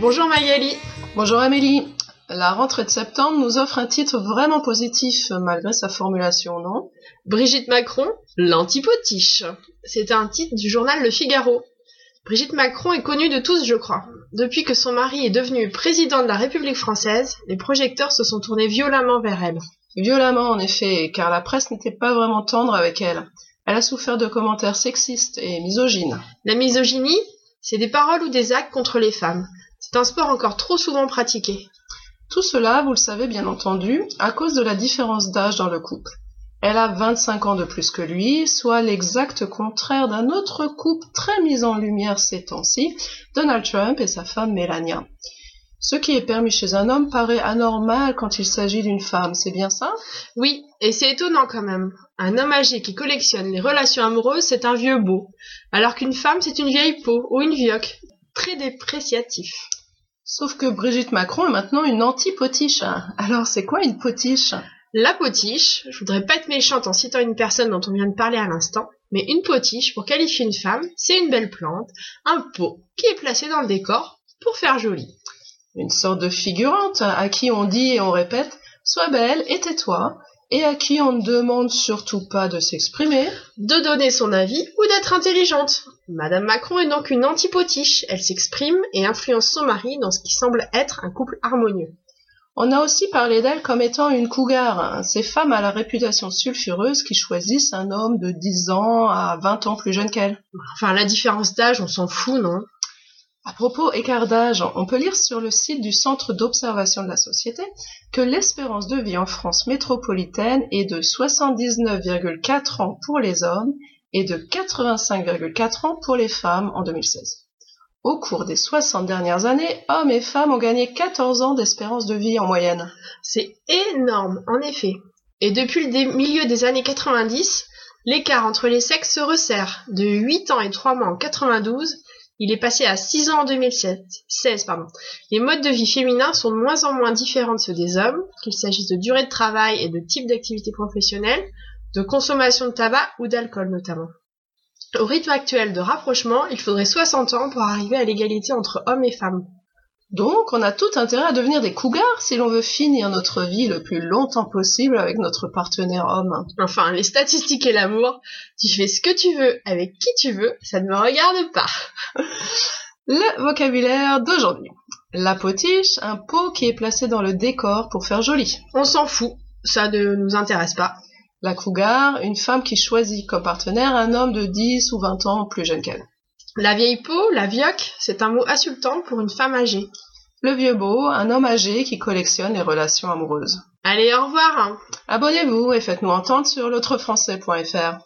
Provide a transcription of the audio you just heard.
Bonjour Magali. Bonjour Amélie. La rentrée de septembre nous offre un titre vraiment positif malgré sa formulation, non? Brigitte Macron, l'antipotiche. C'est un titre du journal Le Figaro. Brigitte Macron est connue de tous, je crois. Depuis que son mari est devenu président de la République française, les projecteurs se sont tournés violemment vers elle. Violemment, en effet, car la presse n'était pas vraiment tendre avec elle. Elle a souffert de commentaires sexistes et misogynes. La misogynie, c'est des paroles ou des actes contre les femmes. C'est un sport encore trop souvent pratiqué. Tout cela, vous le savez bien entendu, à cause de la différence d'âge dans le couple. Elle a 25 ans de plus que lui, soit l'exact contraire d'un autre couple très mis en lumière ces temps-ci, Donald Trump et sa femme Melania. Ce qui est permis chez un homme paraît anormal quand il s'agit d'une femme, c'est bien ça? Oui, et c'est étonnant quand même. Un homme âgé qui collectionne les relations amoureuses, c'est un vieux beau, alors qu'une femme, c'est une vieille peau ou une vioque. Très dépréciatif. Sauf que Brigitte Macron est maintenant une anti-potiche. Alors c'est quoi une potiche? La potiche, je voudrais pas être méchante en citant une personne dont on vient de parler à l'instant, mais une potiche, pour qualifier une femme, c'est une belle plante, un pot, qui est placé dans le décor pour faire joli. Une sorte de figurante à qui on dit et on répète Sois belle et tais-toi, et à qui on ne demande surtout pas de s'exprimer, de donner son avis ou d'être intelligente. Madame Macron est donc une antipotiche. Elle s'exprime et influence son mari dans ce qui semble être un couple harmonieux. On a aussi parlé d'elle comme étant une cougar, ces femmes à la réputation sulfureuse qui choisissent un homme de 10 ans à 20 ans plus jeune qu'elle. Enfin, la différence d'âge, on s'en fout, non? À propos écart d'âge, on peut lire sur le site du Centre d'observation de la société que l'espérance de vie en France métropolitaine est de 79,4 ans pour les hommes et de 85,4 ans pour les femmes en 2016. Au cours des 60 dernières années, hommes et femmes ont gagné 14 ans d'espérance de vie en moyenne. C'est énorme, en effet. Et depuis le milieu des années 90, l'écart entre les sexes se resserre de 8 ans et 3 mois en 92 il est passé à 6 ans en 2007. 16, pardon. Les modes de vie féminins sont de moins en moins différents de ceux des hommes, qu'il s'agisse de durée de travail et de type d'activité professionnelle, de consommation de tabac ou d'alcool notamment. Au rythme actuel de rapprochement, il faudrait 60 ans pour arriver à l'égalité entre hommes et femmes. Donc, on a tout intérêt à devenir des cougars si l'on veut finir notre vie le plus longtemps possible avec notre partenaire homme. Enfin, les statistiques et l'amour, tu fais ce que tu veux avec qui tu veux, ça ne me regarde pas. Le vocabulaire d'aujourd'hui. La potiche, un pot qui est placé dans le décor pour faire joli. On s'en fout, ça ne nous intéresse pas. La cougar, une femme qui choisit comme partenaire un homme de 10 ou 20 ans plus jeune qu'elle. La vieille peau, la vioque, c'est un mot insultant pour une femme âgée. Le vieux beau, un homme âgé qui collectionne les relations amoureuses. Allez, au revoir. Abonnez-vous et faites-nous entendre sur l'autrefrançais.fr.